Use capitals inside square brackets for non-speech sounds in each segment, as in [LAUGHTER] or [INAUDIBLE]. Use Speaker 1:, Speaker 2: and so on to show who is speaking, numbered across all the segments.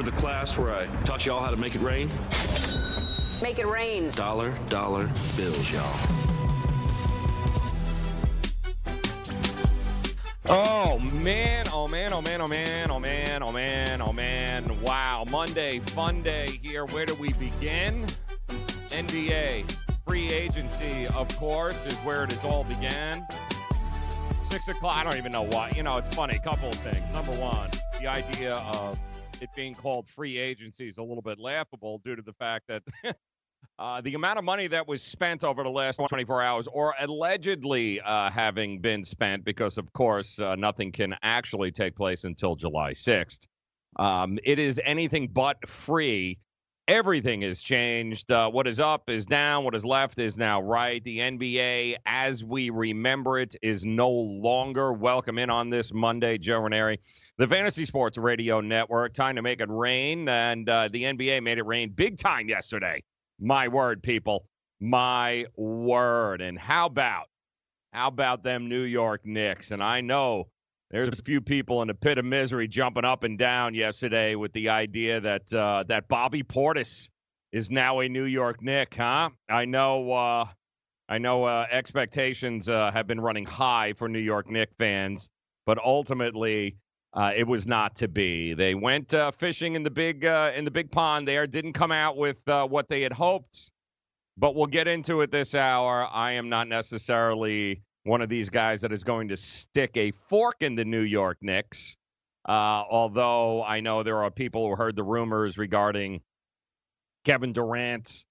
Speaker 1: Remember the class where I taught y'all how to make it rain?
Speaker 2: Make it rain.
Speaker 1: Dollar, dollar bills, y'all.
Speaker 3: Oh man, oh man, oh man, oh man, oh man, oh man, oh man. Wow, Monday, fun day here. Where do we begin? NBA, free agency, of course, is where it has all began. Six o'clock, I don't even know why. You know, it's funny, a couple of things. Number one, the idea of it being called free agency is a little bit laughable due to the fact that [LAUGHS] uh, the amount of money that was spent over the last 24 hours, or allegedly uh, having been spent, because of course uh, nothing can actually take place until July 6th. Um, it is anything but free. Everything has changed. Uh, what is up is down. What is left is now right. The NBA, as we remember it, is no longer welcome in on this Monday. Joe Ranieri the Fantasy Sports Radio Network. Time to make it rain, and uh, the NBA made it rain big time yesterday. My word, people, my word. And how about how about them New York Knicks? And I know there's a few people in the pit of misery jumping up and down yesterday with the idea that uh, that Bobby Portis is now a New York Knick, huh? I know. Uh, I know uh, expectations uh, have been running high for New York Knicks fans, but ultimately uh, it was not to be. They went uh, fishing in the big uh, in the big pond there. Didn't come out with uh, what they had hoped. But we'll get into it this hour. I am not necessarily one of these guys that is going to stick a fork in the New York Knicks. Uh, although I know there are people who heard the rumors regarding Kevin Durant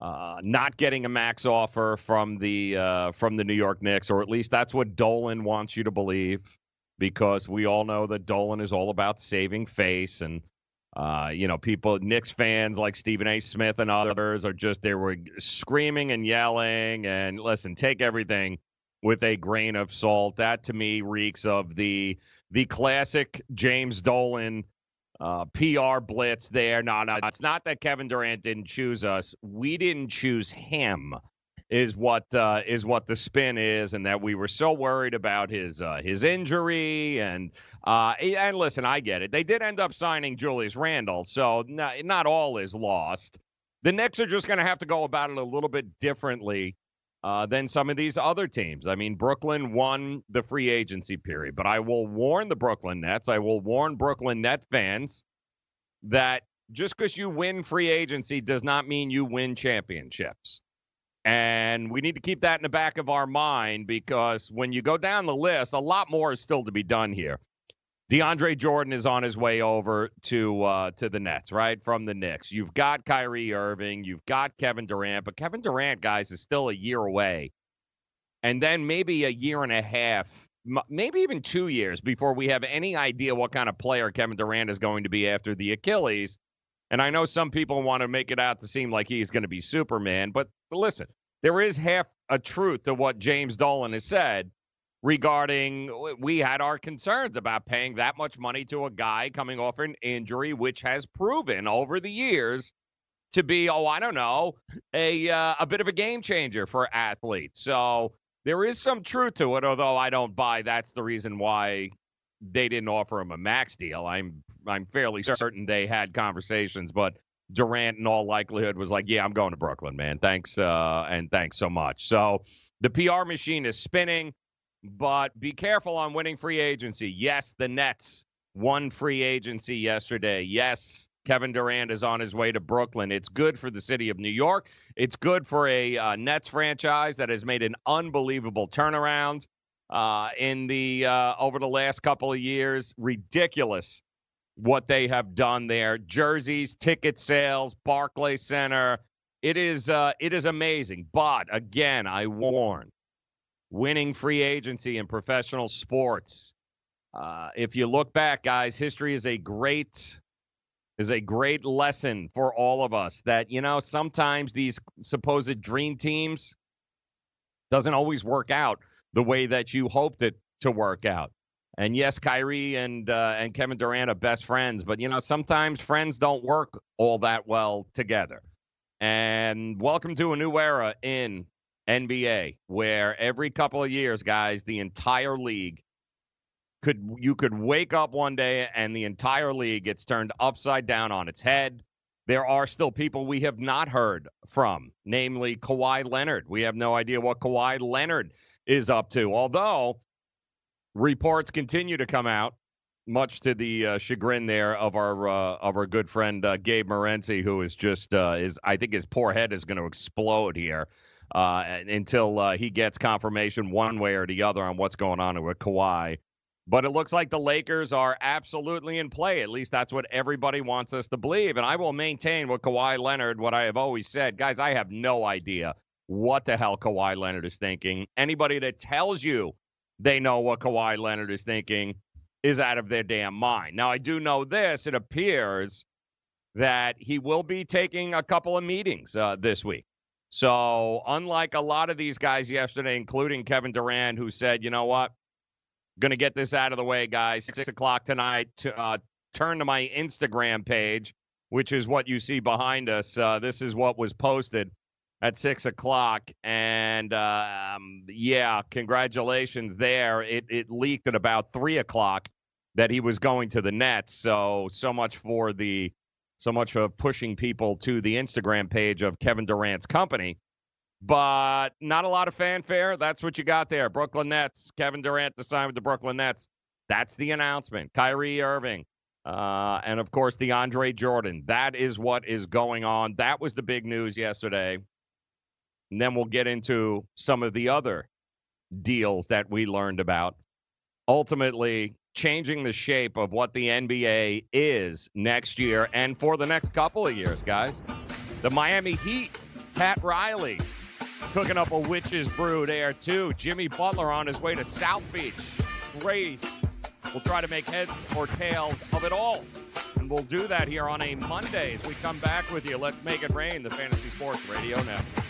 Speaker 3: uh, not getting a max offer from the from the New York Knicks, or at least that's what Dolan wants you to believe because we all know that Dolan is all about saving face and uh, you know, people, Knicks fans like Stephen A. Smith and others are just, they were screaming and yelling. And listen, take everything with a grain of salt. That to me reeks of the the classic James Dolan uh, PR blitz there. No, no, it's not that Kevin Durant didn't choose us. We didn't choose him is what uh, is what the spin is, and that we were so worried about his uh, his injury. And uh, and listen, I get it. They did end up signing Julius Randle, so not, not all is lost. The Knicks are just going to have to go about it a little bit differently uh, than some of these other teams. I mean, Brooklyn won the free agency period, but I will warn the Brooklyn Nets. I will warn Brooklyn Net fans that just because you win free agency does not mean you win championships. And we need to keep that in the back of our mind because when you go down the list, a lot more is still to be done here. DeAndre Jordan is on his way over to uh, to the Nets, right? From the Knicks. You've got Kyrie Irving, you've got Kevin Durant, but Kevin Durant, guys, is still a year away. And then maybe a year and a half, maybe even two years before we have any idea what kind of player Kevin Durant is going to be after the Achilles. And I know some people want to make it out to seem like he's going to be Superman, but listen, there is half a truth to what James Dolan has said regarding we had our concerns about paying that much money to a guy coming off an injury, which has proven over the years to be, oh, I don't know, a uh, a bit of a game changer for athletes. So there is some truth to it, although I don't buy that's the reason why they didn't offer him a max deal. I'm I'm fairly certain they had conversations, but Durant, in all likelihood, was like, "Yeah, I'm going to Brooklyn, man. Thanks, uh, and thanks so much." So the PR machine is spinning, but be careful on winning free agency. Yes, the Nets won free agency yesterday. Yes, Kevin Durant is on his way to Brooklyn. It's good for the city of New York. It's good for a uh, Nets franchise that has made an unbelievable turnaround uh, in the uh, over the last couple of years. Ridiculous what they have done there. Jerseys, ticket sales, Barclay Center. It is uh, it is amazing. But again, I warn, winning free agency in professional sports Uh, if you look back, guys, history is a great is a great lesson for all of us that you know sometimes these supposed dream teams doesn't always work out the way that you hoped it to work out. And yes, Kyrie and uh, and Kevin Durant are best friends, but you know sometimes friends don't work all that well together. And welcome to a new era in NBA where every couple of years, guys, the entire league could you could wake up one day and the entire league gets turned upside down on its head. There are still people we have not heard from, namely Kawhi Leonard. We have no idea what Kawhi Leonard is up to. Although reports continue to come out, much to the uh, chagrin there of our uh, of our good friend uh, Gabe Morency, who is just uh, is I think his poor head is going to explode here uh, until uh, he gets confirmation one way or the other on what's going on with Kawhi. But it looks like the Lakers are absolutely in play. At least that's what everybody wants us to believe. And I will maintain with Kawhi Leonard what I have always said. Guys, I have no idea what the hell Kawhi Leonard is thinking. Anybody that tells you they know what Kawhi Leonard is thinking is out of their damn mind. Now, I do know this. It appears that he will be taking a couple of meetings uh, this week. So, unlike a lot of these guys yesterday, including Kevin Durant, who said, you know what, Going to get this out of the way, guys. Six o'clock tonight. To, uh, turn to my Instagram page, which is what you see behind us. Uh, this is what was posted at six o'clock, and um, yeah, congratulations there. It it leaked at about three o'clock that he was going to the Nets. So so much for the so much for pushing people to the Instagram page of Kevin Durant's company but not a lot of fanfare. That's what you got there. Brooklyn Nets, Kevin Durant to sign with the Brooklyn Nets. That's the announcement. Kyrie Irving, uh, and of course, DeAndre Jordan. That is what is going on. That was the big news yesterday. And then we'll get into some of the other deals that we learned about. Ultimately, changing the shape of what the NBA is next year and for the next couple of years, guys. The Miami Heat, Pat Riley, cooking up a witch's brew there, too. Jimmy Butler on his way to South Beach. Grace We'll try to make heads or tails of it all. And we'll do that here on a Monday as we come back with you. Let's make it rain, the Fantasy Sports Radio Network.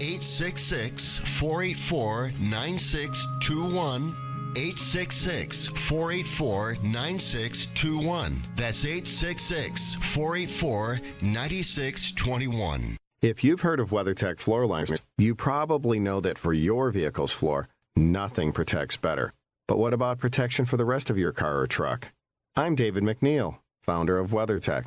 Speaker 4: 866 484 9621. 866 484 9621. That's 866 484 9621.
Speaker 5: If you've heard of WeatherTech floor liners, you probably know that for your vehicle's floor, nothing protects better. But what about protection for the rest of your car or truck? I'm David McNeil, founder of WeatherTech.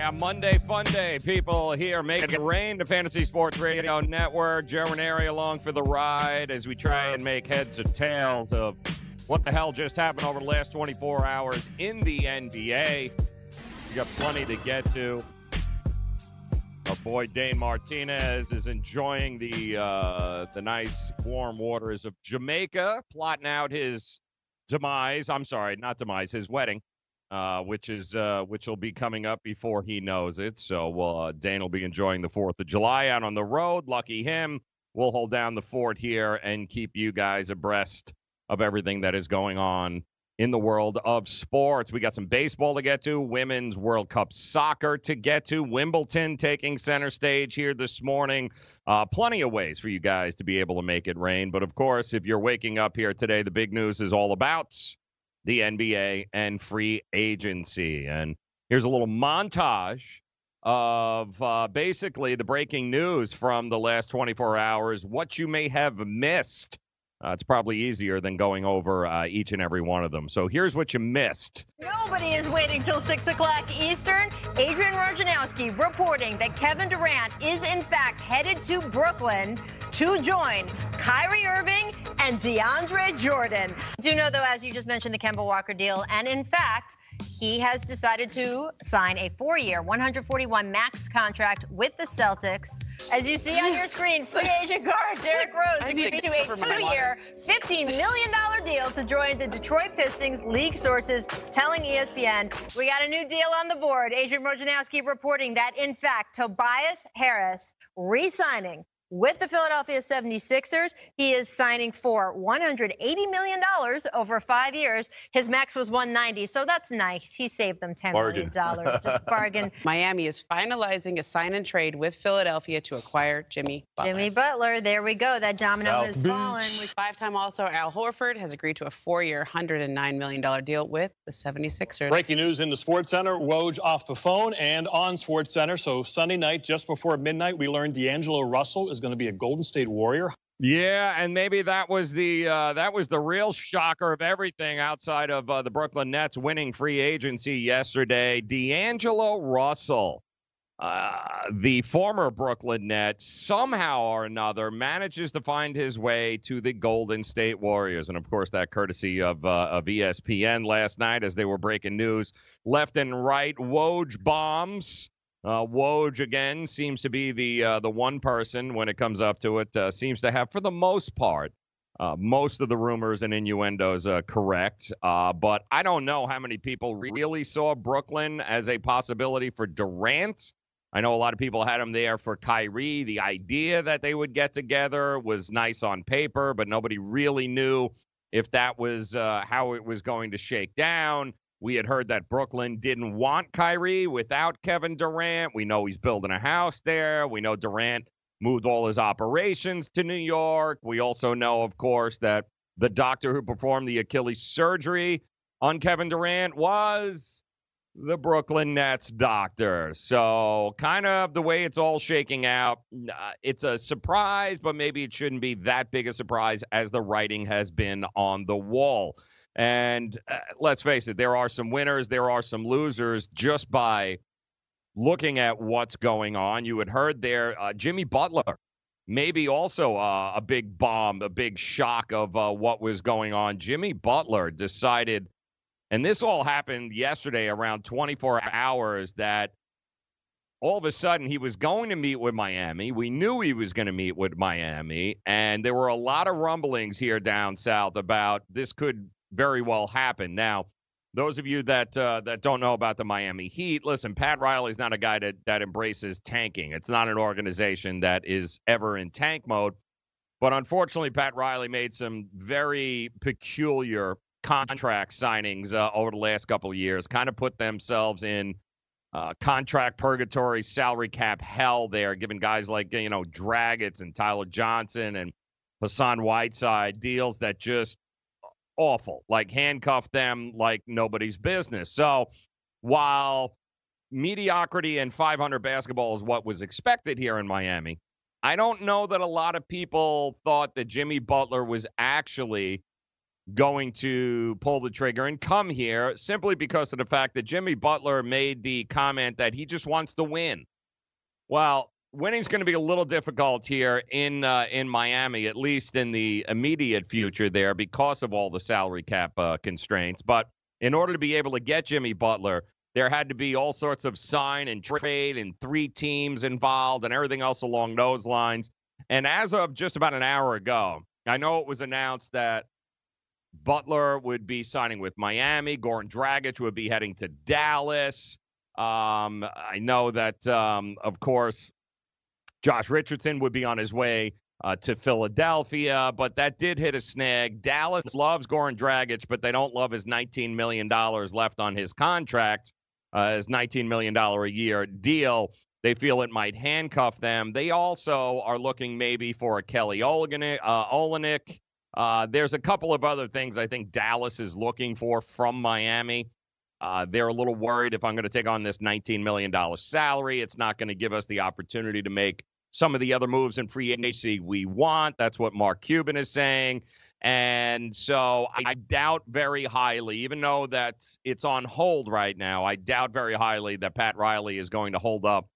Speaker 3: Yeah, Monday Fun Day. People here making it rain. The Fantasy Sports Radio Network. Joe Ranieri along for the ride as we try and make heads or tails of what the hell just happened over the last 24 hours in the NBA. We got plenty to get to. Our boy Dane Martinez is enjoying the uh, the nice warm waters of Jamaica, plotting out his demise. I'm sorry, not demise, his wedding uh, which is uh, which will be coming up before he knows it. So uh, Dane will be enjoying the Fourth of July out on the road. Lucky him. We'll hold down the fort here and keep you guys abreast of everything that is going on in the world of sports. We got some baseball to get to, women's World Cup soccer to get to, Wimbledon taking center stage here this morning. Uh, plenty of ways for you guys to be able to make it rain. But of course, if you're waking up here today, the big news is all about the NBA and free agency. And here's a little montage of uh, basically the breaking news from the last 24 hours, what you may have missed. Uh, it's probably easier than going over uh, each and every one of them. So here's what you missed.
Speaker 6: Nobody is waiting till 6 o'clock Eastern. Adrian Wojnarowski reporting that Kevin Durant is, in fact, headed to Brooklyn to join Kyrie Irving and DeAndre Jordan. Do know, though, as you just mentioned, the Kemba Walker deal. And in fact, he has decided to sign a four-year, 141 max contract with the Celtics. As you see on your [GASPS] screen, free agent guard Derrick Rose agreed to a two-year, $15 million deal to join the Detroit Pistons. League sources telling ESPN, we got a new deal on the board. Adrian Wojnarowski reporting that, in fact, Tobias Harris re-signing with the Philadelphia 76ers. He is signing for $180 million over five years. His max was 190, so that's nice. He saved them $10 million. Just [LAUGHS] bargain.
Speaker 7: Miami is finalizing a sign and trade with Philadelphia to acquire Jimmy Butler.
Speaker 6: Jimmy Butler, there we go. That domino
Speaker 8: South
Speaker 6: has
Speaker 8: Beach.
Speaker 6: fallen.
Speaker 7: Five-time also Al Horford has agreed to a four-year, $109 million deal with the 76ers.
Speaker 8: Breaking news in the Sports Center. Woj off the phone and on Sports Center. So Sunday night, just before midnight, we learned D'Angelo Russell is going to be a Golden State Warrior.
Speaker 3: Yeah, and maybe that was the uh, that was the real shocker of everything outside of uh, the Brooklyn Nets winning free agency yesterday. D'Angelo Russell, uh, the former Brooklyn Net, somehow or another manages to find his way to the Golden State Warriors, and of course that courtesy of uh, of ESPN last night as they were breaking news left and right. Woj bombs. Uh, Woj again seems to be the uh, the one person when it comes up to it uh, seems to have for the most part uh, most of the rumors and innuendos uh, correct. Uh, but I don't know how many people really saw Brooklyn as a possibility for Durant. I know a lot of people had him there for Kyrie. The idea that they would get together was nice on paper, but nobody really knew if that was how it was going to shake down. We had heard that Brooklyn didn't want Kyrie without Kevin Durant. We know he's building a house there. We know Durant moved all his operations to New York. We also know, of course, that the doctor who performed the Achilles surgery on Kevin Durant was the Brooklyn Nets doctor. So, kind of the way it's all shaking out, uh, it's a surprise, but maybe it shouldn't be that big a surprise as the writing has been on the wall. And uh, let's face it, there are some winners, there are some losers just by looking at what's going on. You had heard there, uh, Jimmy Butler maybe also uh, a big bomb, a big shock of uh, what was going on. Jimmy Butler decided, and this all happened yesterday around 24 hours, that all of a sudden he was going to meet with Miami. We knew he was going to meet with Miami, and there were a lot of rumblings here down south about this could very well happen. Now, those of you that uh, that don't know about the Miami Heat, listen, Pat Riley's not a guy that that embraces tanking. It's not an organization that is ever in tank mode. But unfortunately, Pat Riley made some very peculiar contract signings uh, over the last couple of years, kind of put themselves in uh, contract purgatory, salary cap hell there, giving guys like, you know, Dragic and Tyler Johnson and Hassan Whiteside deals that just awful, like handcuff them like nobody's business. So while mediocrity and 500 basketball is what was expected here in Miami, I don't know that a lot of people thought that Jimmy Butler was actually going to pull the trigger and come here simply because of the fact that Jimmy Butler made the comment that he just wants to win. Well, winning's going to be a little difficult here in uh, in Miami, at least in the immediate future there, because of all the salary cap uh, constraints. But in order to be able to get Jimmy Butler, there had to be all sorts of sign and trade and three teams involved and everything else along those lines. And as of just about an hour ago, I know it was announced that Butler would be signing with Miami. Goran Dragic would be heading to Dallas. Um, I know that, um, of course, Josh Richardson would be on his way uh, to Philadelphia, but that did hit a snag. Dallas loves Goran Dragic, but they don't love his $19 million left on his contract, uh, his $19 million a year deal. They feel it might handcuff them. They also are looking maybe for a Kelly Olynyk. Uh. Uh, there's a couple of other things I think Dallas is looking for from Miami. Uh, they're a little worried if I'm going to take on this $19 million salary, it's not going to give us the opportunity to make some of the other moves in free agency we want. That's what Mark Cuban is saying. And so I doubt very highly, even though that it's on hold right now, I doubt very highly that Pat Riley is going to hold up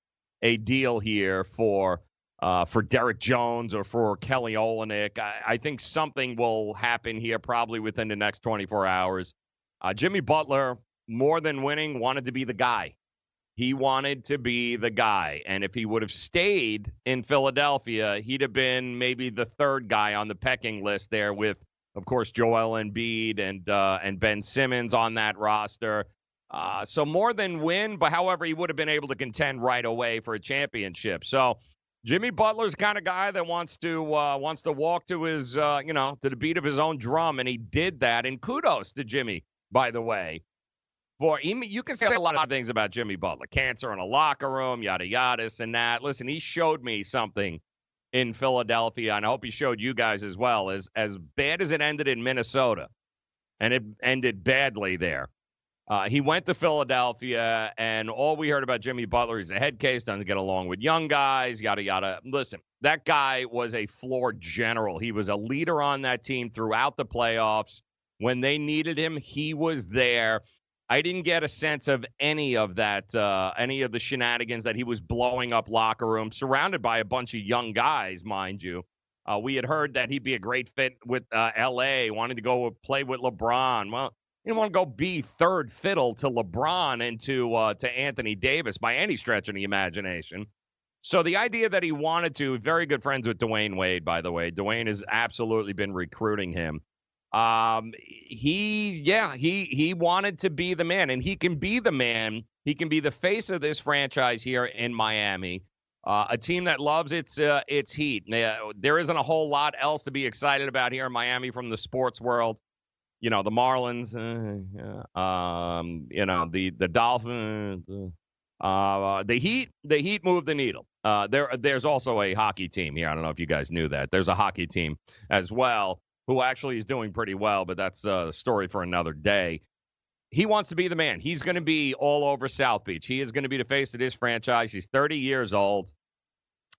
Speaker 3: a deal here for uh, for Derrick Jones or for Kelly Olynyk. I, I, think something will happen here probably within the next 24 hours. Uh, Jimmy Butler, more than winning, wanted to be the guy. He wanted to be the guy. And if he would have stayed in Philadelphia, he'd have been maybe the third guy on the pecking list there with, of course, Joel Embiid and uh, and Ben Simmons on that roster. Uh, so more than win, but however, he would have been able to contend right away for a championship. So Jimmy Butler's kind of guy that wants to uh, wants to walk to his uh, you know to the beat of his own drum, and he did that. And kudos to Jimmy, by the way, Boy, you can say a lot of things about Jimmy Butler, cancer in a locker room, yada yada, and that. Listen, he showed me something in Philadelphia, and I hope he showed you guys as well. As as bad as it ended in Minnesota, and it ended badly there. Uh, he went to Philadelphia, and all we heard about Jimmy Butler, he's a head case, doesn't get along with young guys, yada yada. Listen, that guy was a floor general. He was a leader on that team throughout the playoffs. When they needed him, he was there. I didn't get a sense of any of that, uh, any of the shenanigans that he was blowing up locker room, surrounded by a bunch of young guys, mind you. Uh, we had heard that he'd be a great fit with uh, L.A., wanted to go play with LeBron. Well, he didn't want to go be third fiddle to LeBron and to uh, to Anthony Davis by any stretch of the imagination. So the idea that he wanted to, very good friends with Dwyane Wade, by the way. Dwyane has absolutely been recruiting him. Um, he, yeah, he he wanted to be the man, and he can be the man. He can be the face of this franchise here in Miami. Uh, a team that loves its uh, its heat. Uh, there isn't a whole lot else to be excited about here in Miami from the sports world. You know, the Marlins, uh, um, you know, the the Dolphins, uh, the Heat. The Heat move the needle. Uh, there, there's also a hockey team here. I don't know if you guys knew that. There's a hockey team as well who actually is doing pretty well, but that's a story for another day. He wants to be the man. He's going to be all over South Beach. He is going to be the face of this franchise. He's 30 years old.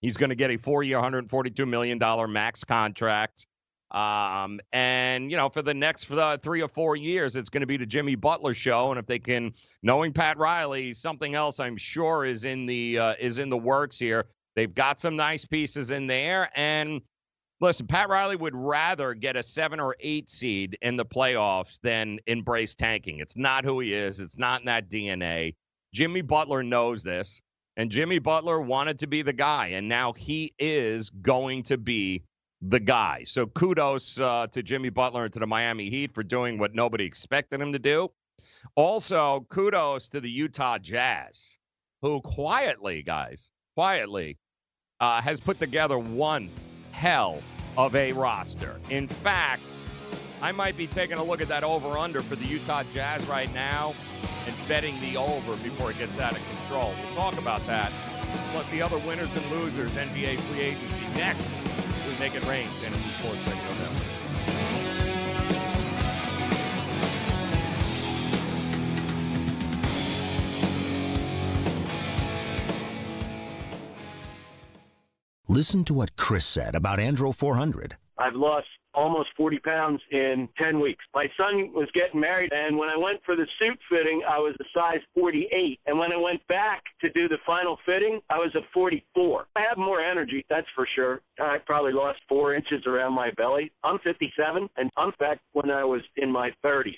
Speaker 3: He's going to get a four-year, $142 million max contract. Um, and you know, for the next uh, three or four years, it's going to be the Jimmy Butler show. And if they can, knowing Pat Riley, something else I'm sure is in the uh, is in the works here. They've got some nice pieces in there. And listen, Pat Riley would rather get a seven or eight seed in the playoffs than embrace tanking. It's not who he is, it's not in that DNA. Jimmy Butler knows this. And Jimmy Butler wanted to be the guy, and now he is going to be the guy. So kudos uh, to Jimmy Butler and to the Miami Heat for doing what nobody expected him to do. Also, kudos to the Utah Jazz, who quietly, guys, quietly uh, has put together one hell of a roster. In fact, I might be taking a look at that over under for the Utah Jazz right now and betting the over before it gets out of control. We'll talk about that. Plus the other winners and losers, NBA free agency. Next, we make it rain. Fantasy Sports Radio Network.
Speaker 9: Listen to what Chris said about Andro 400.
Speaker 10: I've lost almost 40 pounds in 10 weeks. My son was getting married, and when I went for the suit fitting, I was a size 48. And when I went back to do the final fitting, I was a 44. I have more energy, that's for sure. I probably lost four inches around my belly. I'm 57, and I'm back when I was in my 30s.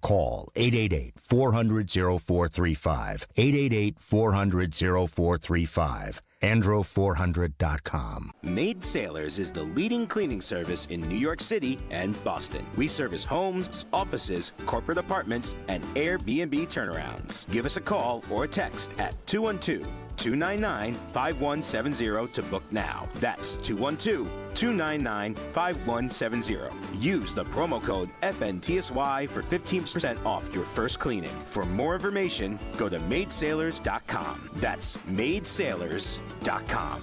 Speaker 9: call 888-400-0435. 888-400-0435. Andro400.com.
Speaker 11: Maid Sailors is the leading cleaning service in New York City and Boston. We service homes, offices, corporate apartments, and Airbnb turnarounds. Give us a call or a text at 212 299 5170 to book now. That's 212 299 5170. Use the promo code FNTSY for 15% off your first cleaning. For more information, go to maidsailors.com. That's maidsailors.com.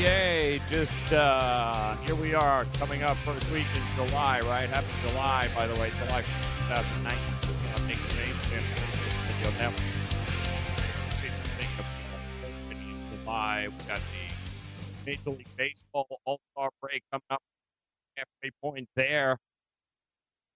Speaker 3: NBA, just uh, here we are coming up first week in July, right? Happy July, by the way, July 2019. I'm making video now. July, we got the Major League Baseball All Star break coming up. Halfway point there.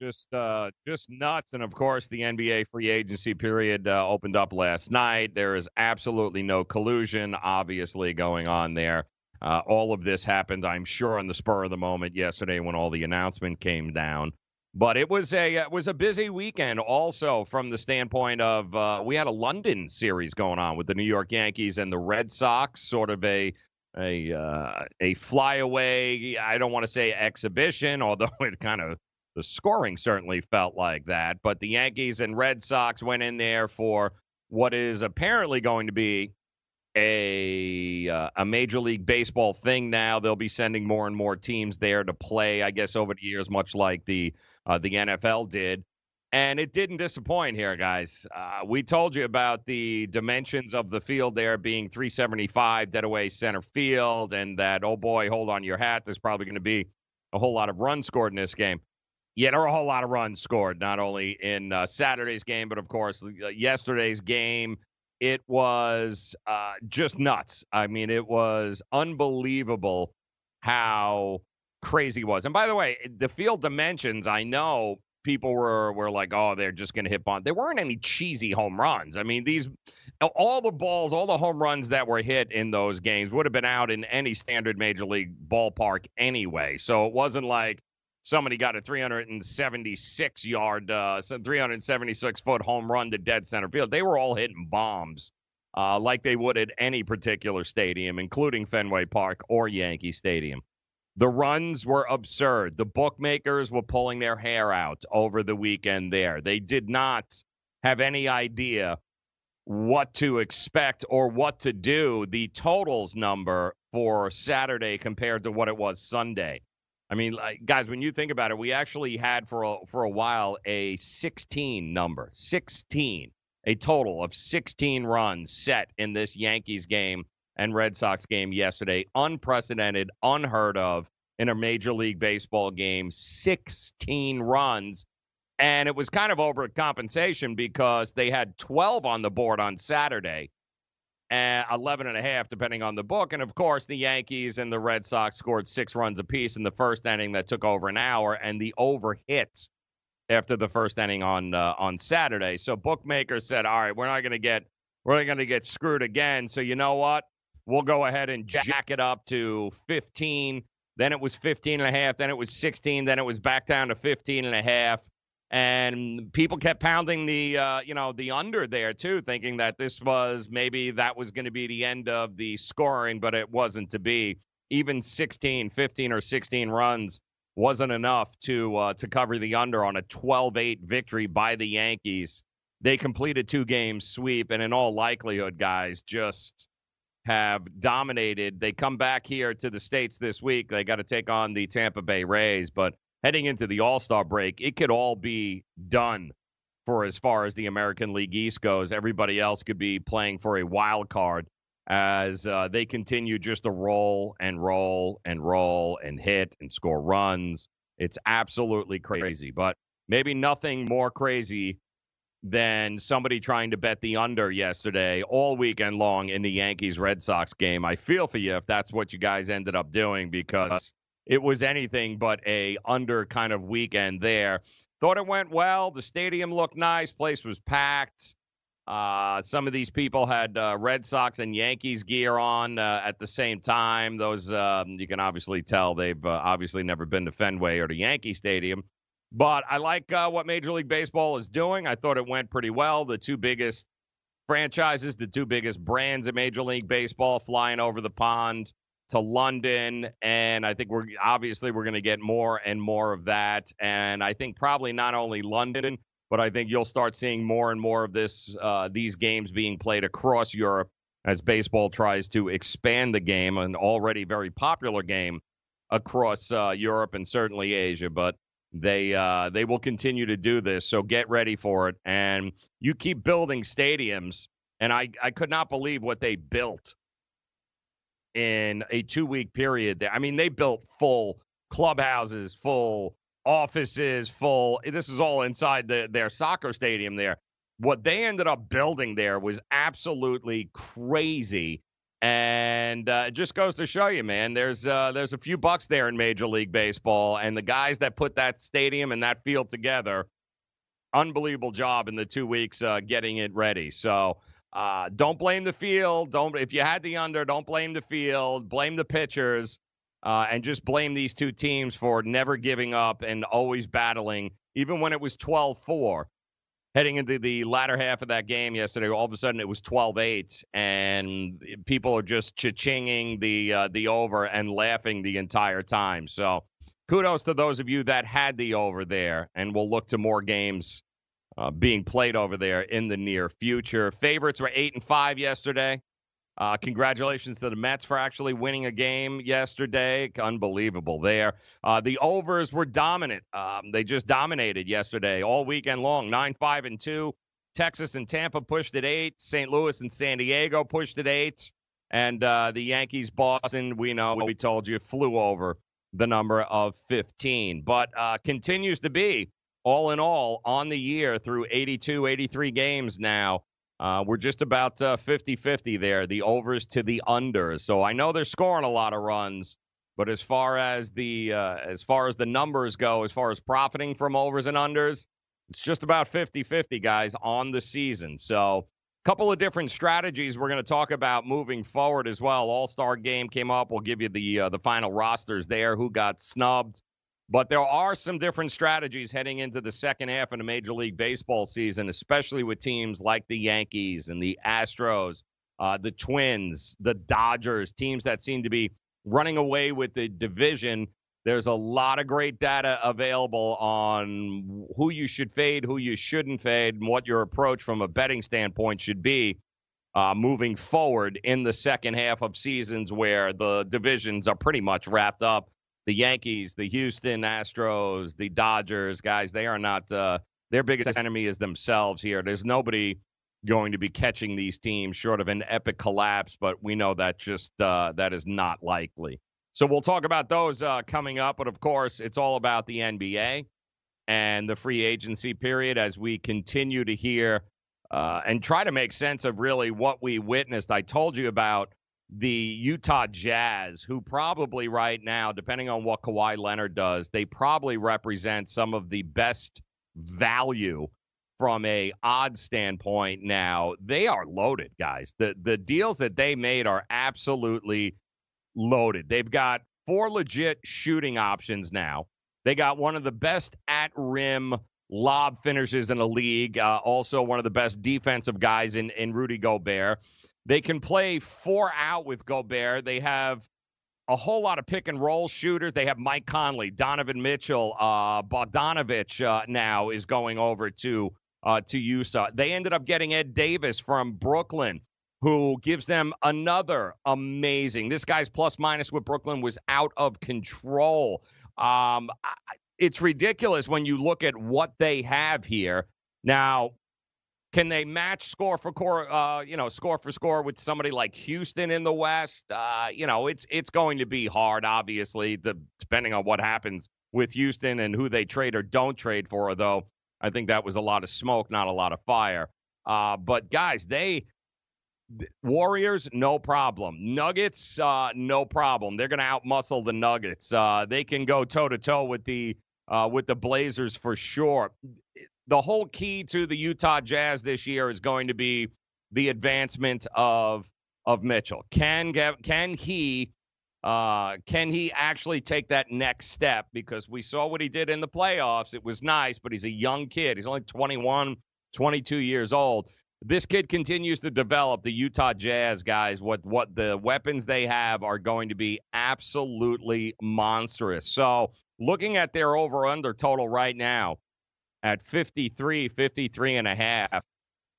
Speaker 3: Just, uh, just nuts, and of course, the NBA free agency period uh, opened up last night. There is absolutely no collusion, obviously, going on there. Uh, all of this happened, I'm sure, on the spur of the moment yesterday when all the announcement came down. But it was a it was a busy weekend, also from the standpoint of uh, we had a London series going on with the New York Yankees and the Red Sox, sort of a a uh, a flyaway. I don't want to say exhibition, [LAUGHS] although it kind of the scoring certainly felt like that. But the Yankees and Red Sox went in there for what is apparently going to be a uh, a major league baseball thing now. They'll be sending more and more teams there to play. I guess over the years, much like the uh, the NFL did. And it didn't disappoint here, guys. Uh, we told you about the dimensions of the field there being 375 dead away center field, and that, oh boy, hold on your hat. There's probably going to be a whole lot of runs scored in this game. Yeah, there were a whole lot of runs scored, not only in uh, Saturday's game, but of course, uh, yesterday's game. It was uh, just nuts. I mean, it was unbelievable how crazy it was. And by the way, the field dimensions, I know people were were like, oh, they're just going to hit bomb. There weren't any cheesy home runs. I mean, these all the balls, all the home runs that were hit in those games would have been out in any standard major league ballpark anyway. So it wasn't like somebody got a 376 yard, uh, 376 foot home run to dead center field. They were all hitting bombs. Uh, like they would at any particular stadium, including Fenway Park or Yankee Stadium. The runs were absurd. The bookmakers were pulling their hair out over the weekend there. They did not have any idea what to expect or what to do. The totals number for Saturday compared to what it was Sunday. I mean, like, guys, when you think about it, we actually had for a, for a while a 16 number, 16, a total of 16 runs set in this Yankees game and Red Sox game yesterday. Unprecedented, unheard of in a Major League Baseball game. 16 runs. And it was kind of over compensation because they had 12 on the board on Saturday and 11 and a half, depending on the book. And of course, the Yankees and the Red Sox scored six runs apiece in the first inning that took over an hour, and the over hits after the first inning on uh, on Saturday. So bookmakers said, "All right, we're not going to get we're not going to get screwed again. So you know what? We'll go ahead and jack it up to 15. Then it was 15 and a half. Then it was 16. Then it was back down to 15 and a half. And people kept pounding the, uh, you know, the under there too, thinking that this was maybe that was going to be the end of the scoring, but it wasn't to be. Even 16, 15 or 16 runs wasn't enough to uh, to cover the under on a 12-8 victory by the Yankees. They completed two games sweep, and in all likelihood, guys, just have dominated. They come back here to the States this week. They got to take on the Tampa Bay Rays, but heading into the All Star break, it could all be done for as far as the American League East goes. Everybody else could be playing for a wild card as uh, they continue just to roll and roll and roll and hit and score runs. It's absolutely crazy, but maybe nothing more crazy than somebody trying to bet the under yesterday all weekend long in the Yankees Red Sox game. I feel for you if that's what you guys ended up doing because it was anything but a under kind of weekend there. Thought it went well. The stadium looked nice. Place was packed. Uh, some of these people had uh, Red Sox and Yankees gear on uh, at the same time. Those um, you can obviously tell they've uh, obviously never been to Fenway or to Yankee Stadium. But I like uh, what Major League Baseball is doing. I thought it went pretty well. The two biggest franchises, the two biggest brands of Major League Baseball flying over the pond to London. And I think we're obviously we're going to get more and more of that. And I think probably not only London, but I think you'll start seeing more and more of this uh, these games being played across Europe as baseball tries to expand the game, an already very popular game across uh, Europe and certainly Asia. But they uh, they will continue to do this, so get ready for it. And you keep building stadiums, and I I could not believe what they built in a two week period. There, I mean, they built full clubhouses, full offices, full. This is all inside the, their soccer stadium there. What they ended up building there was absolutely crazy and uh, it just goes to show you, man. There's uh, there's a few bucks there in Major League Baseball, and the guys that put that stadium and that field together, unbelievable job in the two weeks uh, getting it ready. So uh, don't blame the field. Don't if you had the under, don't blame the field. Blame the pitchers, uh, and just blame these two teams for never giving up and always battling, even when it was 12-4 heading into the latter half of that game yesterday, all of a sudden it was 12-8, and people are just cha-chinging the uh, the over and laughing the entire time. So kudos to those of you that had the over there, and we'll look to more games uh, being played over there in the near future. Favorites were eight and five yesterday. Uh, congratulations to the Mets for actually winning a game yesterday. Unbelievable there. Uh, the overs were dominant. Um, they just dominated yesterday all weekend long. Nine, five, and two. Texas and Tampa pushed at eight. St. Louis and San Diego pushed at eight. And uh, the Yankees, Boston, we know, we told you, flew over the number of 15. But uh, continues to be, all in all, on the year through 82, 83 games now uh, we're just about 50 uh, 50 there, the overs to the unders. So I know they're scoring a lot of runs, but as far as the uh, as far as the numbers go, as far as profiting from overs and unders, it's just about 50 50 guys on the season. So a couple of different strategies we're going to talk about moving forward as well. All Star game came up. We'll give you the uh, the final rosters there. Who got snubbed? But there are some different strategies heading into the second half of the Major League Baseball season, especially with teams like the Yankees and the Astros, uh, the Twins, the Dodgers, teams that seem to be running away with the division. There's a lot of great data available on who you should fade, who you shouldn't fade, and what your approach from a betting standpoint should be uh, moving forward in the second half of seasons where the divisions are pretty much wrapped up the Yankees, the Houston Astros, the Dodgers, guys, they are not uh, their biggest enemy is themselves here. There's nobody going to be catching these teams short of an epic collapse, but we know that just uh, that is not likely. So we'll talk about those uh, coming up, but of course, it's all about the NBA and the free agency period as we continue to hear uh, and try to make sense of really what we witnessed. I told you about the Utah Jazz, who probably right now, depending on what Kawhi Leonard does, they probably represent some of the best value from a odd standpoint now. They are loaded, guys. The the deals that they made are absolutely loaded. They've got four legit shooting options now. They got one of the best at rim lob finishes in the league. Uh, also, one of the best defensive guys in in Rudy Gobert. They can play four out with Gobert. They have a whole lot of pick and roll shooters. They have Mike Conley, Donovan Mitchell, uh, Bogdanovich uh, now is going over to uh, to Utah. They ended up getting Ed Davis from Brooklyn, who gives them another amazing. This guy's plus minus with Brooklyn was out of control. Um, it's ridiculous when you look at what they have here. Now, can they match score for score, uh, you know, score for score with somebody like Houston in the West? Uh, you know, it's it's going to be hard, obviously, to, depending on what happens with Houston and who they trade or don't trade for. Though I think that was a lot of smoke, not a lot of fire. Uh, but guys, they Warriors, no problem. Nuggets, uh, no problem. They're going to outmuscle the Nuggets. Uh, they can go toe to toe with the uh, with the Blazers for sure the whole key to the Utah Jazz this year is going to be the advancement of of Mitchell. Can can he uh, can he actually take that next step? Because we saw what he did in the playoffs. It was nice, but he's a young kid. He's only 21, 22 years old. This kid continues to develop. The Utah Jazz guys, what what the weapons they have are going to be absolutely monstrous. So, looking at their over under total right now, at 53, 53 and a half.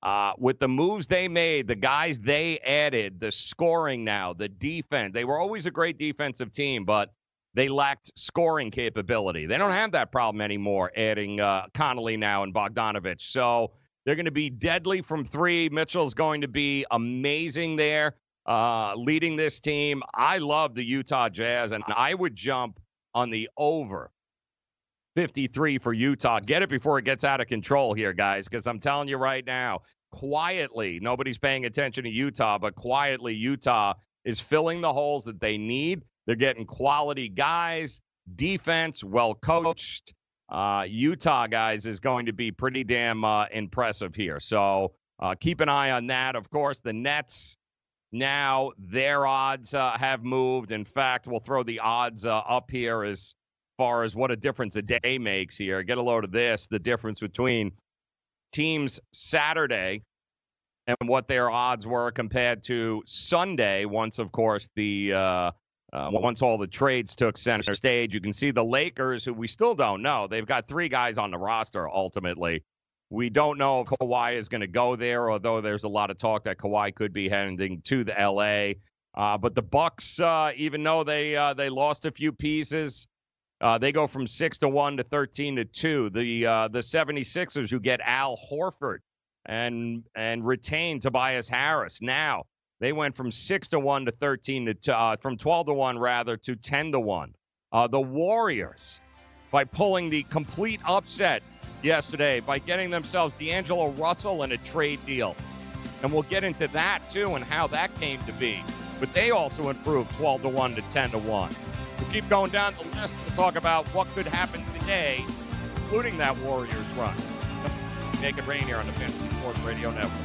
Speaker 3: Uh, with the moves they made, the guys they added, the scoring now, the defense, they were always a great defensive team, but they lacked scoring capability. They don't have that problem anymore, adding uh, Conley now and Bogdanovich. So they're going to be deadly from three. Mitchell's going to be amazing there, uh, leading this team. I love the Utah Jazz, and I would jump on the over 53 for Utah. Get it before it gets out of control here, guys, because I'm telling you right now, quietly, nobody's paying attention to Utah, but quietly, Utah is filling the holes that they need. They're getting quality guys, defense, well coached. Uh, Utah, guys, is going to be pretty damn uh, impressive here. So uh, keep an eye on that. Of course, the Nets now, their odds uh, have moved. In fact, we'll throw the odds uh, up here as far as what a difference a day makes here. Get a load of this the difference between teams Saturday and what their odds were compared to Sunday. Once, of course, the uh, uh, once all the trades took center stage, you can see the Lakers, who we still don't know. They've got three guys on the roster ultimately. We don't know if Kawhi is going to go there, although there's a lot of talk that Kawhi could be heading to the LA. Uh, but the Bucks, uh, even though they uh, they lost a few pieces, uh, they go from six to one to thirteen to two. The uh, the 76ers who get Al Horford and and retain Tobias Harris. Now they went from six to one to thirteen to uh, from twelve to one rather to ten to one. Uh, the Warriors, by pulling the complete upset yesterday by getting themselves D'Angelo Russell in a trade deal, and we'll get into that too and how that came to be. But they also improved twelve to one to ten to one. We'll keep going down the list. We'll talk about what could happen today, including that Warriors run. Make it rain here on the Fantasy Sports Radio Network.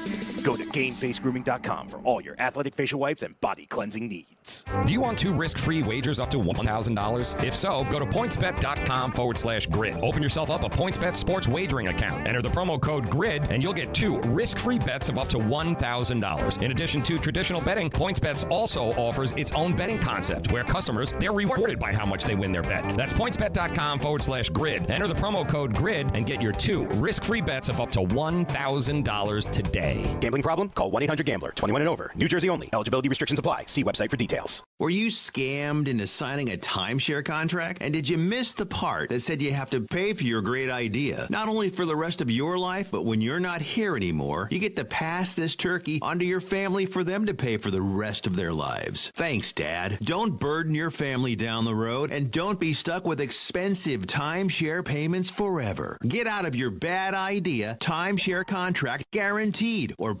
Speaker 11: Go to GameFaceGrooming.com for all your athletic facial wipes and body cleansing needs.
Speaker 12: Do you want two risk free wagers up to $1,000? If so, go to pointsbet.com forward slash grid. Open yourself up a PointsBet sports wagering account. Enter the promo code GRID, and you'll get two risk free bets of up to $1,000. In addition to traditional betting, PointsBet also offers its own betting concept where customers they're rewarded by how much they win their bet. That's pointsbet.com forward slash grid. Enter the promo code GRID and get your two risk free bets of up to $1,000 today.
Speaker 11: Gambling problem? Call 1 800 Gambler. 21 and over. New Jersey only. Eligibility restrictions apply. See website for details.
Speaker 13: Were you scammed into signing a timeshare contract? And did you miss the part that said you have to pay for your great idea? Not only for the rest of your life, but when you're not here anymore, you get to pass this turkey onto your family for them to pay for the rest of their lives. Thanks, Dad. Don't burden your family down the road and don't be stuck with expensive timeshare payments forever. Get out of your bad idea timeshare contract guaranteed or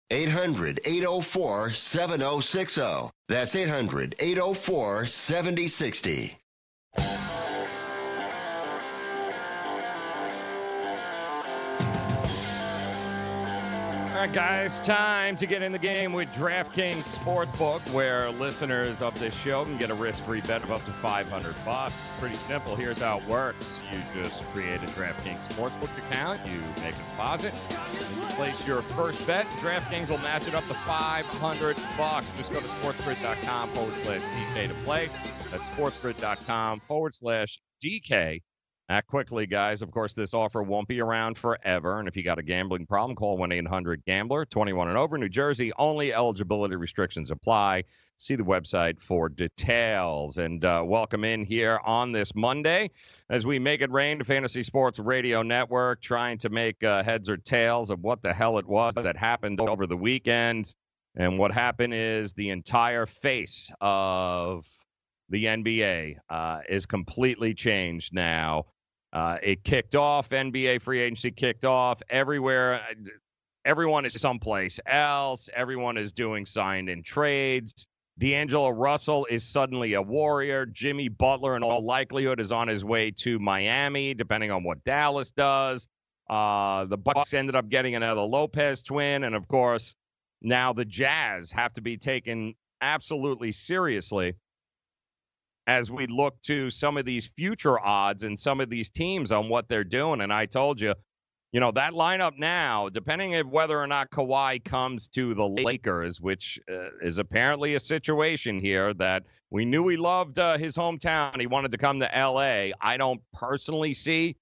Speaker 4: 800 804 7060. That's 800 804 7060.
Speaker 3: Right, guys, time to get in the game with DraftKings Sportsbook, where listeners of this show can get a risk-free bet of up to 500 bucks. Pretty simple. Here's how it works: you just create a DraftKings Sportsbook account, you make a deposit, you place your first bet. DraftKings will match it up to 500 bucks. Just go to sportsgrid.com forward slash DK to play. That's sportsgrid.com forward slash DK. Act quickly, guys. Of course, this offer won't be around forever. And if you got a gambling problem, call 1 800 Gambler, 21 and over. New Jersey, only eligibility restrictions apply. See the website for details. And uh, welcome in here on this Monday as we make it rain to Fantasy Sports Radio Network, trying to make uh, heads or tails of what the hell it was that happened over the weekend. And what happened is the entire face of the NBA uh, is completely changed now. Uh, it kicked off. NBA free agency kicked off everywhere. Uh, everyone is someplace else. Everyone is doing signed in trades. D'Angelo Russell is suddenly a warrior. Jimmy Butler, in all likelihood, is on his way to Miami, depending on what Dallas does. Uh, the Bucks ended up getting another Lopez twin, and of course, now the Jazz have to be taken absolutely seriously as we look to some of these future odds and some of these teams on what they're doing. And I told you, you know, that lineup now, depending on whether or not Kawhi comes to the Lakers, which uh, is apparently a situation here that we knew he loved uh, his hometown. He wanted to come to LA. I don't personally see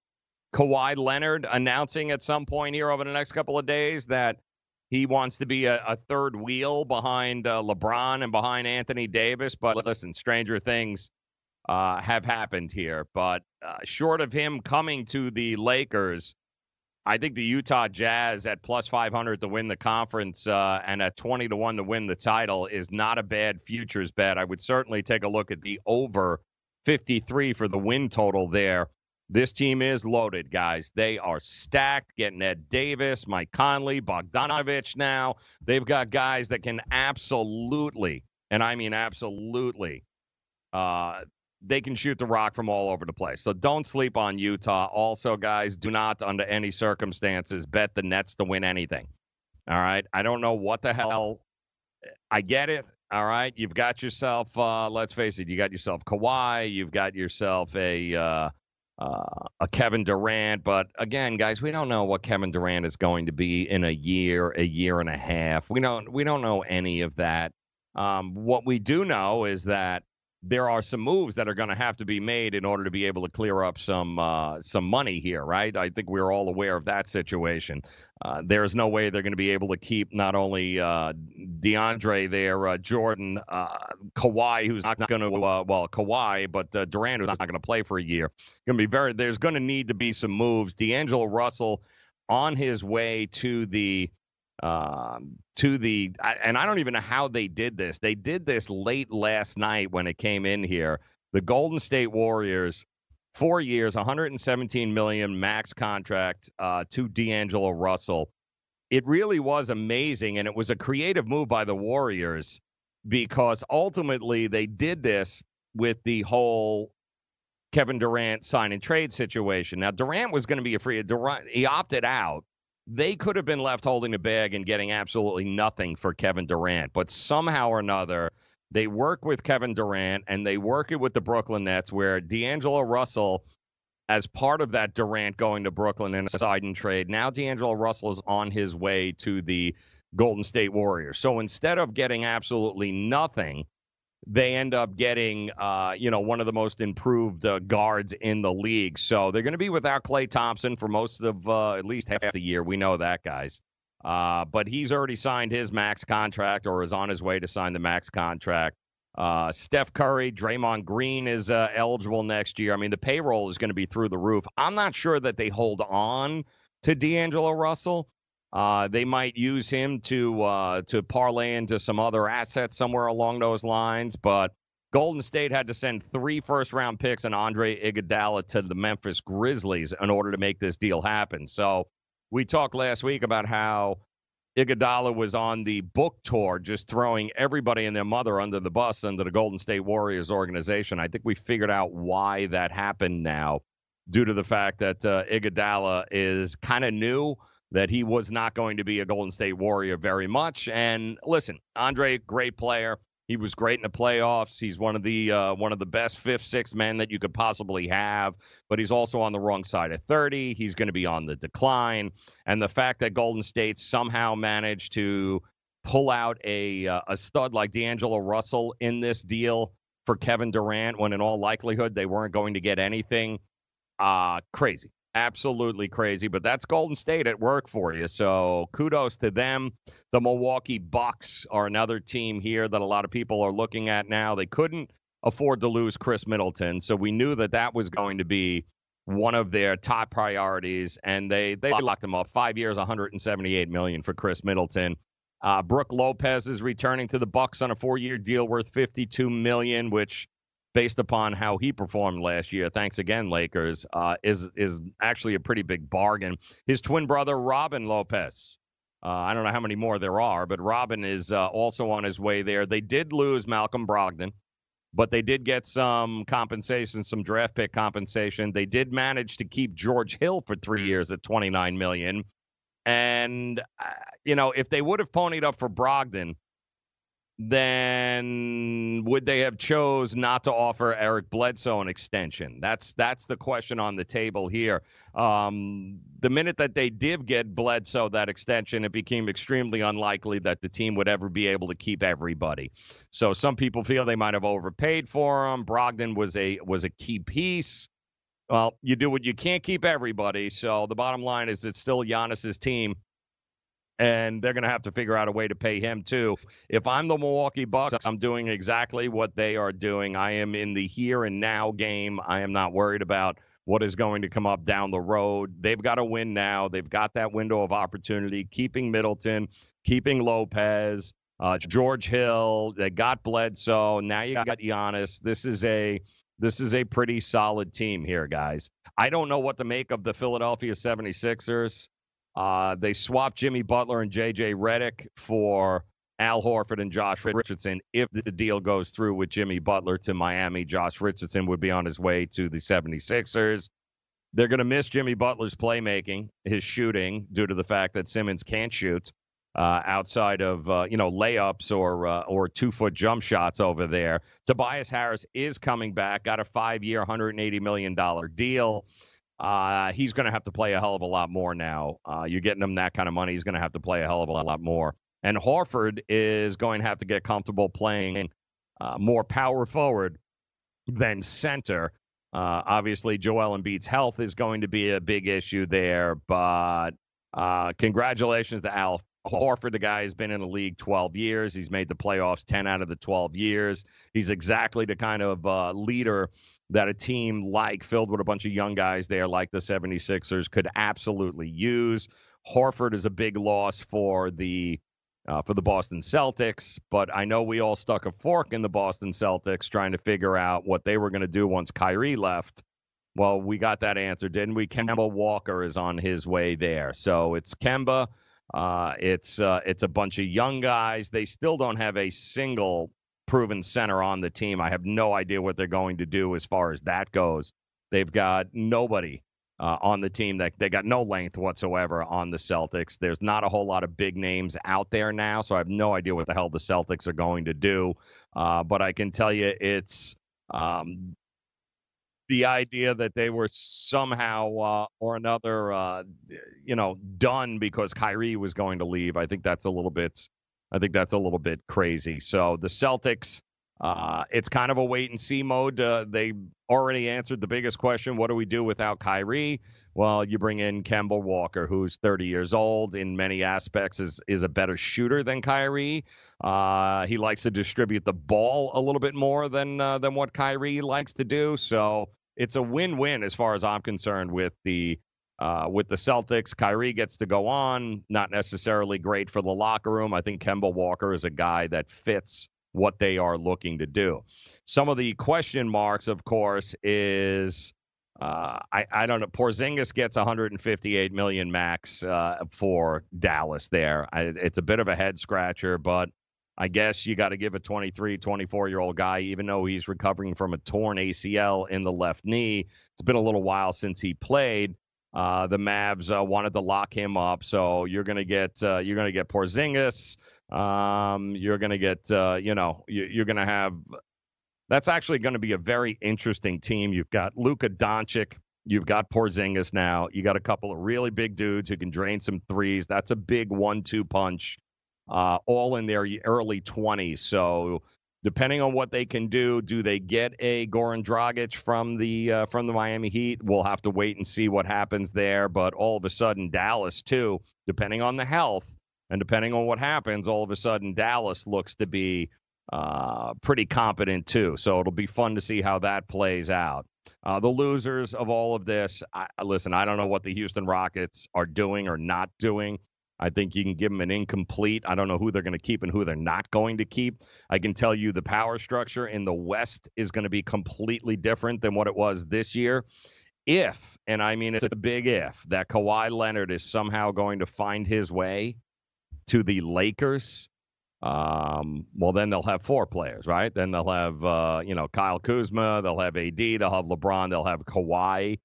Speaker 3: Kawhi Leonard announcing at some point here over the next couple of days that he wants to be a, a third wheel behind uh, LeBron and behind Anthony Davis. But listen, stranger things uh, have happened here. But uh, short of him coming to the Lakers, I think the Utah Jazz at plus 500 to win the conference uh, and at 20 to 1 to win the title is not a bad futures bet. I would certainly take a look at the over 53 for the win total there. This team is loaded, guys. They are stacked. Getting Ed Davis, Mike Conley, Bogdanovich now. They've got guys that can absolutely, and I mean absolutely, uh, they can shoot the rock from all over the place. So don't sleep on Utah. Also, guys, do not, under any circumstances, bet the Nets to win anything. All right. I don't know what the hell. I get it. All right. You've got yourself, uh, let's face it, you got yourself Kawhi. You've got yourself a. Uh, uh, a Kevin Durant. But again, guys, we don't know what Kevin Durant is going to be in a year, a year and a half. We don't we don't know any of that. Um, what we do know is that there are some moves that are going to have to be made in order to be able to clear up some uh, some money here, right? I think we're all aware of that situation. Uh, there's no way they're going to be able to keep not only uh, DeAndre there, uh, Jordan, uh, Kawhi, who's not going to uh, well Kawhi, but Durant, who's not going to play for a year. Going to be very. There's going to need to be some moves. D'Angelo Russell on his way to the um, to the and I don't even know how they did this. They did this late last night when it came in here. The Golden State Warriors, four years, 117 million max contract uh, to D'Angelo Russell. It really was amazing, and it was a creative move by the Warriors because ultimately they did this with the whole Kevin Durant sign and trade situation. Now Durant was going to be a free. Durant he opted out they could have been left holding the bag and getting absolutely nothing for Kevin Durant. But somehow or another, they work with Kevin Durant and they work it with the Brooklyn Nets, where D'Angelo Russell, as part of that Durant going to Brooklyn in a side and trade, now D'Angelo Russell is on his way to the Golden State Warriors. So instead of getting absolutely nothing, they end up getting, uh, you know, one of the most improved uh, guards in the league. So they're going to be without Klay Thompson for most of uh, at least half the year. We know that, guys. Uh, but he's already signed his max contract or is on his way to sign the max contract. Uh, Steph Curry, Draymond Green is uh, eligible next year. I mean, the payroll is going to be through the roof. I'm not sure that they hold on to D'Angelo Russell. Uh, they might use him to uh, to parlay into some other assets somewhere along those lines. But Golden State had to send three first round picks and Andre Iguodala to the Memphis Grizzlies in order to make this deal happen. So we talked last week about how Iguodala was on the book tour, just throwing everybody and their mother under the bus under the Golden State Warriors organization. I think we figured out why that happened now, due to the fact that uh, Iguodala is kind of new that he was not going to be a Golden State Warrior very much. And listen, Andre, great player. He was great in the playoffs. He's one of the uh, one of the best fifth, sixth men that you could possibly have. But he's also on the wrong side of 30. He's going to be on the decline. And the fact that Golden State somehow managed to pull out a uh, a stud like D'Angelo Russell in this deal for Kevin Durant, when in all likelihood they weren't going to get anything uh, crazy. Absolutely crazy, but that's Golden State at work for you. So kudos to them. The Milwaukee Bucks are another team here that a lot of people are looking at now. They couldn't afford to lose Khris Middleton, so we knew that that was going to be one of their top priorities, and they they locked him up five years, 178 million for Khris Middleton. Uh, Brook Lopez is returning to the Bucks on a four-year deal worth 52 million, which based upon how he performed last year. Thanks again, Lakers. Uh, is is actually a pretty big bargain. His twin brother Robin Lopez. Uh, I don't know how many more there are, but Robin is uh, also on his way there. They did lose Malcolm Brogdon, but they did get some compensation, some draft pick compensation. They did manage to keep George Hill for three years at 29 million. And uh, you know, if they would have ponied up for Brogdon, then would they have chose not to offer Eric Bledsoe an extension? That's that's the question on the table here. Um, the minute that they did get Bledsoe that extension, it became extremely unlikely that the team would ever be able to keep everybody. So some people feel they might have overpaid for him. Brogdon was a was a key piece. Well, you do what you can't keep everybody. So the bottom line is it's still Giannis's team and they're going to have to figure out a way to pay him too. If I'm the Milwaukee Bucks, I'm doing exactly what they are doing. I am in the here and now game. I am not worried about what is going to come up down the road. They've got to win now. They've got that window of opportunity, keeping Middleton, keeping Lopez, uh, George Hill. They got Bledsoe. Now you got Giannis. This is a this is a pretty solid team here, guys. I don't know what to make of the Philadelphia 76ers. Uh, they swapped Jimmy Butler and J.J. Redick for Al Horford and Josh Richardson. If the deal goes through with Jimmy Butler to Miami, Josh Richardson would be on his way to the 76ers. They're going to miss Jimmy Butler's playmaking, his shooting, due to the fact that Simmons can't shoot uh, outside of uh, you know layups or uh, or two foot jump shots over there. Tobias Harris is coming back, got a five year, 180 million dollar deal. Uh, he's going to have to play a hell of a lot more now. Uh, you're getting him that kind of money. He's going to have to play a hell of a lot more. And Horford is going to have to get comfortable playing uh, more power forward than center. Uh, obviously, Joel Embiid's health is going to be a big issue there. But uh, congratulations to Al Horford. The guy has been in the league 12 years. He's made the playoffs 10 out of the 12 years. He's exactly the kind of uh, leader that a team like filled with a bunch of young guys there like the 76ers could absolutely use. Horford is a big loss for the uh, for the Boston Celtics, but I know we all stuck a fork in the Boston Celtics trying to figure out what they were going to do once Kyrie left. Well, we got that answer, didn't we? Kemba Walker is on his way there. So it's Kemba. Uh, it's uh, it's a bunch of young guys. They still don't have a single proven center on the team. I have no idea what they're going to do as far as that goes. They've got nobody uh, on the team that they got no length whatsoever on the Celtics. There's not a whole lot of big names out there now, so I have no idea what the hell the Celtics are going to do. Uh, but I can tell you it's um, the idea that they were somehow uh, or another, uh, you know, done because Kyrie was going to leave. I think that's a little bit I think that's a little bit crazy. So the Celtics, uh, it's kind of a wait and see mode. Uh, they already answered the biggest question: What do we do without Kyrie? Well, you bring in Kemba Walker, who's 30 years old. In many aspects, is is a better shooter than Kyrie. Uh, he likes to distribute the ball a little bit more than uh, than what Kyrie likes to do. So it's a win-win as far as I'm concerned with the uh, with the Celtics, Kyrie gets to go on. Not necessarily great for the locker room. I think Kemba Walker is a guy that fits what they are looking to do. Some of the question marks, of course, is uh, I, I don't know. Porzingis gets 158 million max uh, for Dallas. There, I, it's a bit of a head scratcher, but I guess you got to give a 23, 24 year old guy, even though he's recovering from a torn ACL in the left knee. It's been a little while since he played. Uh, the Mavs uh, wanted to lock him up, so you're gonna get uh, you're gonna get Porzingis. Um, you're gonna get uh, you know you, are gonna have. That's actually going to be a very interesting team. You've got Luka Doncic. You've got Porzingis now. You got a couple of really big dudes who can drain some threes. That's a big one-two punch. Uh, all in their early 20s. So depending on what they can do, do they get a Goran Dragic from the uh, from the Miami Heat? We'll have to wait and see what happens there. But all of a sudden, Dallas too, depending on the health and depending on what happens, all of a sudden Dallas looks to be uh, pretty competent too. So it'll be fun to see how that plays out. Uh, the losers of all of this, I, listen, I don't know what the Houston Rockets are doing or not doing. I think you can give them an incomplete. I don't know who they're going to keep and who they're not going to keep. I can tell you the power structure in the West is going to be completely different than what it was this year. If, and I mean it's a big if, that Kawhi Leonard is somehow going to find his way to the Lakers, um, well, then they'll have four players, right? Then they'll have, uh, you know, Kyle Kuzma, they'll have AD, they'll have LeBron, they'll have Kawhi.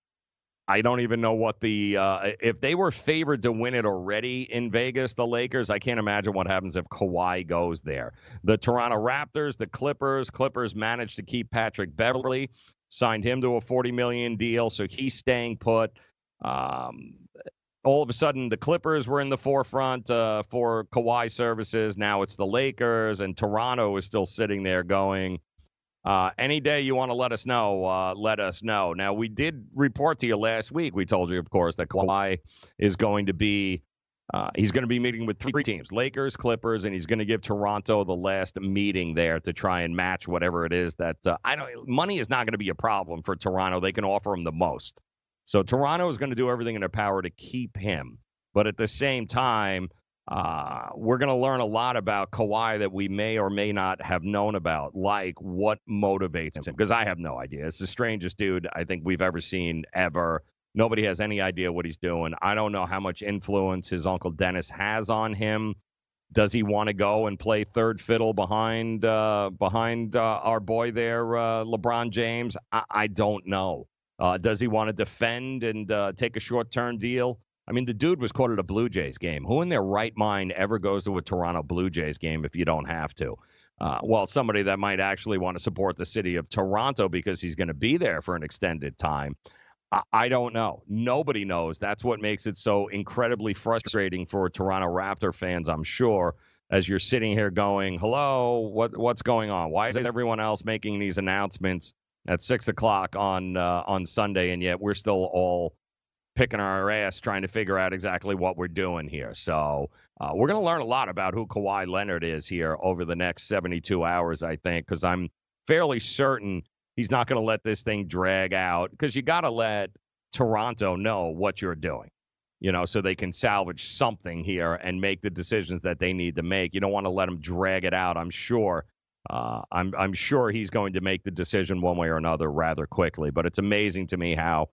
Speaker 3: I don't even know what the uh, if they were favored to win it already in Vegas, the Lakers. I can't imagine what happens if Kawhi goes there. The Toronto Raptors, the Clippers. Clippers managed to keep Patrick Beverley, signed him to a forty million deal, so he's staying put. Um, all of a sudden, the Clippers were in the forefront uh, for Kawhi services. Now it's the Lakers, and Toronto is still sitting there going uh, any day you want to let us know, uh, let us know. Now, we did report to you last week. We told you, of course, that Kawhi is going to be uh, he's going to be meeting with three teams: Lakers, Clippers, and he's going to give Toronto the last meeting there to try and match whatever it is that uh, I don't. Money is not going to be a problem for Toronto. They can offer him the most. So Toronto is going to do everything in their power to keep him. But at the same time, uh, we're going to learn a lot about Kawhi that we may or may not have known about, like what motivates him. Because I have no idea. It's the strangest dude I think we've ever seen ever. Nobody has any idea what he's doing. I don't know how much influence his uncle Dennis has on him. Does he want to go and play third fiddle behind uh, behind uh, our boy there, uh, LeBron James? I, I don't know. Uh, does he want to defend and uh, take a short term deal? I mean, the dude was at a Blue Jays game. Who in their right mind ever goes to a Toronto Blue Jays game if you don't have to? Uh, well, somebody that might actually want to support the city of Toronto because he's going to be there for an extended time. I, I don't know. Nobody knows. That's what makes it so incredibly frustrating for Toronto Raptor fans, I'm sure, as you're sitting here going, hello, what, what's going on? Why is everyone else making these announcements at 6 o'clock on, uh, on Sunday, and yet we're still all picking our ass trying to figure out exactly what we're doing here. So uh, we're going to learn a lot about who Kawhi Leonard is here over the next 72 hours, I think, because I'm fairly certain he's not going to let this thing drag out because you got to let Toronto know what you're doing. You know, so they can salvage something here and make the decisions that they need to make. You don't want to let them drag it out. I'm sure uh, I'm I'm sure he's going to make the decision one way or another rather quickly. But it's amazing to me how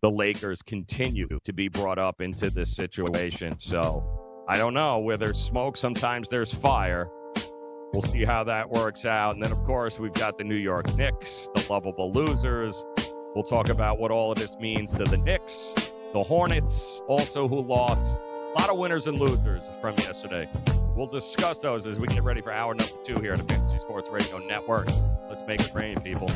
Speaker 3: the Lakers continue to be brought up into this situation. So I don't know where there's smoke, sometimes there's fire. We'll see how that works out. And then, of course, we've got the New York Knicks, the lovable losers. We'll talk about what all of this means to the Knicks, the Hornets, also who lost. A lot of winners and losers from yesterday. We'll discuss those as we get ready for hour number two here at the Fantasy Sports Radio Network. Let's make it rain, people.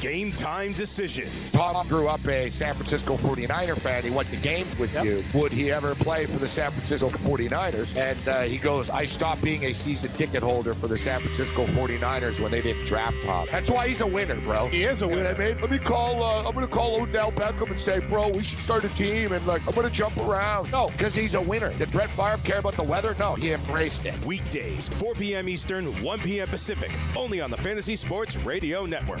Speaker 14: Game time decisions.
Speaker 15: Tom grew up a San Francisco 49er fan. He went to games with yep. you. Would he ever play for the San Francisco 49ers? And uh, he goes, I stopped being a season ticket holder for the San Francisco 49ers when they didn't draft Tom. That's why he's a winner, bro.
Speaker 14: He is a winner. You know I mean?
Speaker 15: Let me call, uh, I'm going to call Odell Beckham and say, bro, we should start a team and like, I'm going to jump around. No, because he's a winner. Did Brett Favre care about the weather? No, he embraced it.
Speaker 14: Weekdays, 4 p.m. Eastern, 1 p.m. Pacific, only on the Fantasy Sports Radio Network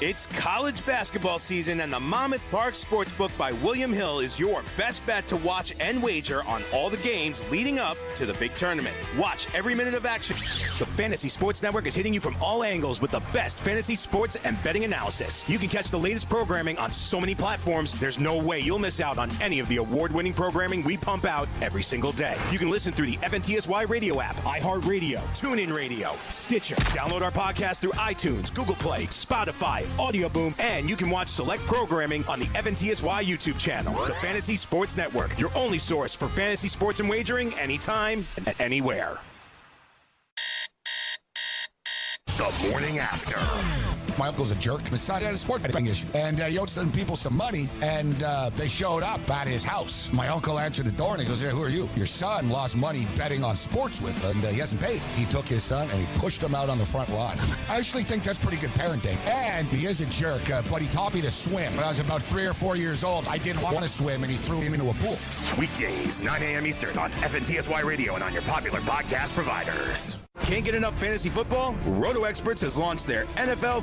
Speaker 14: It's college basketball season, and the Monmouth Park Sportsbook by William Hill is your best bet to watch and wager on all the games leading up to the big tournament. Watch every minute of action. The Fantasy Sports Network is hitting you from all angles with the best fantasy sports and betting analysis. You can catch the latest programming on so many platforms, there's no way you'll miss out on any of the award winning programming we pump out every single day. You can listen through the FNTSY radio app, iHeartRadio, TuneIn Radio, Stitcher. Download our podcast through iTunes, Google Play, Spotify, Audio Boom, and you can watch select programming on the FNTSY YouTube channel. The Fantasy Sports Network, your only source for fantasy sports and wagering anytime and anywhere.
Speaker 15: The morning after. My uncle's a jerk. His son had a sports betting issue. And uh, he owed some people some money, and uh, they showed up at his house. My uncle answered the door, and he goes, yeah, who are you? Your son lost money betting on sports with, and uh, he hasn't paid. He took his son, and he pushed him out on the front lawn. [LAUGHS] I actually think that's pretty good parenting. And he is a jerk, uh, but he taught me to swim. When I was about three or four years old, I didn't want to swim, and he threw him into a pool.
Speaker 14: Weekdays, 9 a.m. Eastern on FNTSY Radio and on your popular podcast providers. Can't get enough fantasy football? Roto Experts has launched their NFL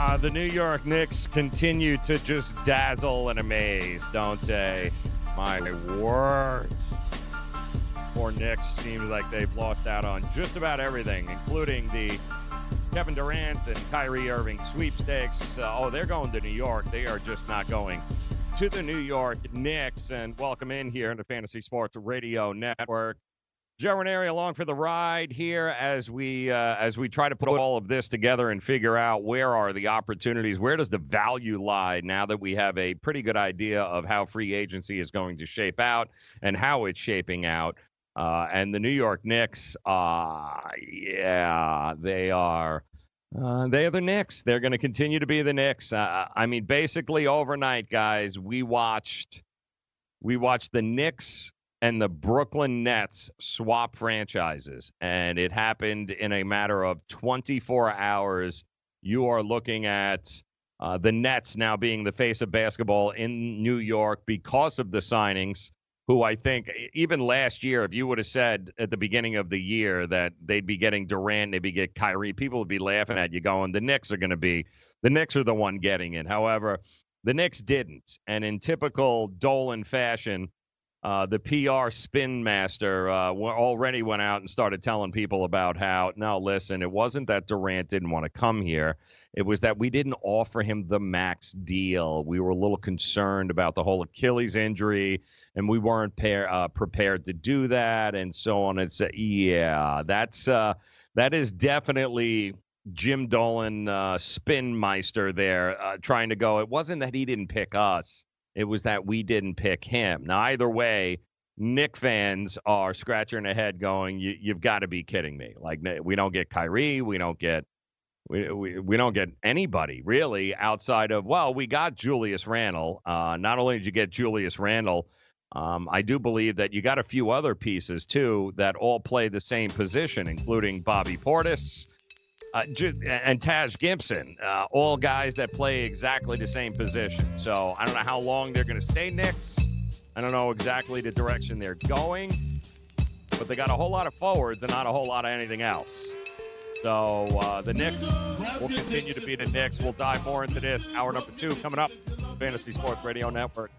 Speaker 3: Uh, the New York Knicks continue to just dazzle and amaze, don't they? My word. Poor Knicks seems like they've lost out on just about everything, including the Kevin Durant and Kyrie Irving sweepstakes. Uh, oh, they're going to New York. They are just not going to the New York Knicks. And welcome in here in the Fantasy Sports Radio Network. Joe Ranieri along for the ride here as we uh, as we try to put all of this together and figure out where are the opportunities, where does the value lie now that we have a pretty good idea of how free agency is going to shape out and how it's shaping out. Uh, and the New York Knicks, uh, yeah, they are. Uh, they are the Knicks. They're going to continue to be the Knicks. Uh, I mean, basically overnight, guys, we watched we watched the Knicks and the Brooklyn Nets swap franchises, and it happened in a matter of 24 hours. You are looking at uh, the Nets now being the face of basketball in New York because of the signings. Who I think even last year, if you would have said at the beginning of the year that they'd be getting Durant, they'd be get Kyrie, people would be laughing at you, going, "The Knicks are going to be the Knicks are the one getting it." However, the Knicks didn't, and in typical Dolan fashion, uh, the PR spin master uh, already went out and started telling people about how, no, listen, it wasn't that Durant didn't want to come here. It was that we didn't offer him the max deal. We were a little concerned about the whole Achilles injury, and we weren't pair, uh, prepared to do that, and so on. It's yeah, that's uh, that is definitely Jim Dolan uh, spin meister there, uh, trying to go. It wasn't that he didn't pick us it was that we didn't pick him. Now, either way, Knick fans are scratching their head going, you, have got to be kidding me. Like, we don't get Kyrie. We don't get. We, we, we don't get anybody really outside of well we got Julius Randle. Uh, not only did you get Julius Randle, um, I do believe that you got a few other pieces too that all play the same position, including Bobby Portis, uh, and Taj Gibson, uh, all guys that play exactly the same position. So I don't know how long they're going to stay Knicks. I don't know exactly the direction they're going, but they got a whole lot of forwards and not a whole lot of anything else. So uh, the Knicks will continue to be the Knicks. We'll dive more into this. Hour number two coming up. Fantasy Sports Radio Network.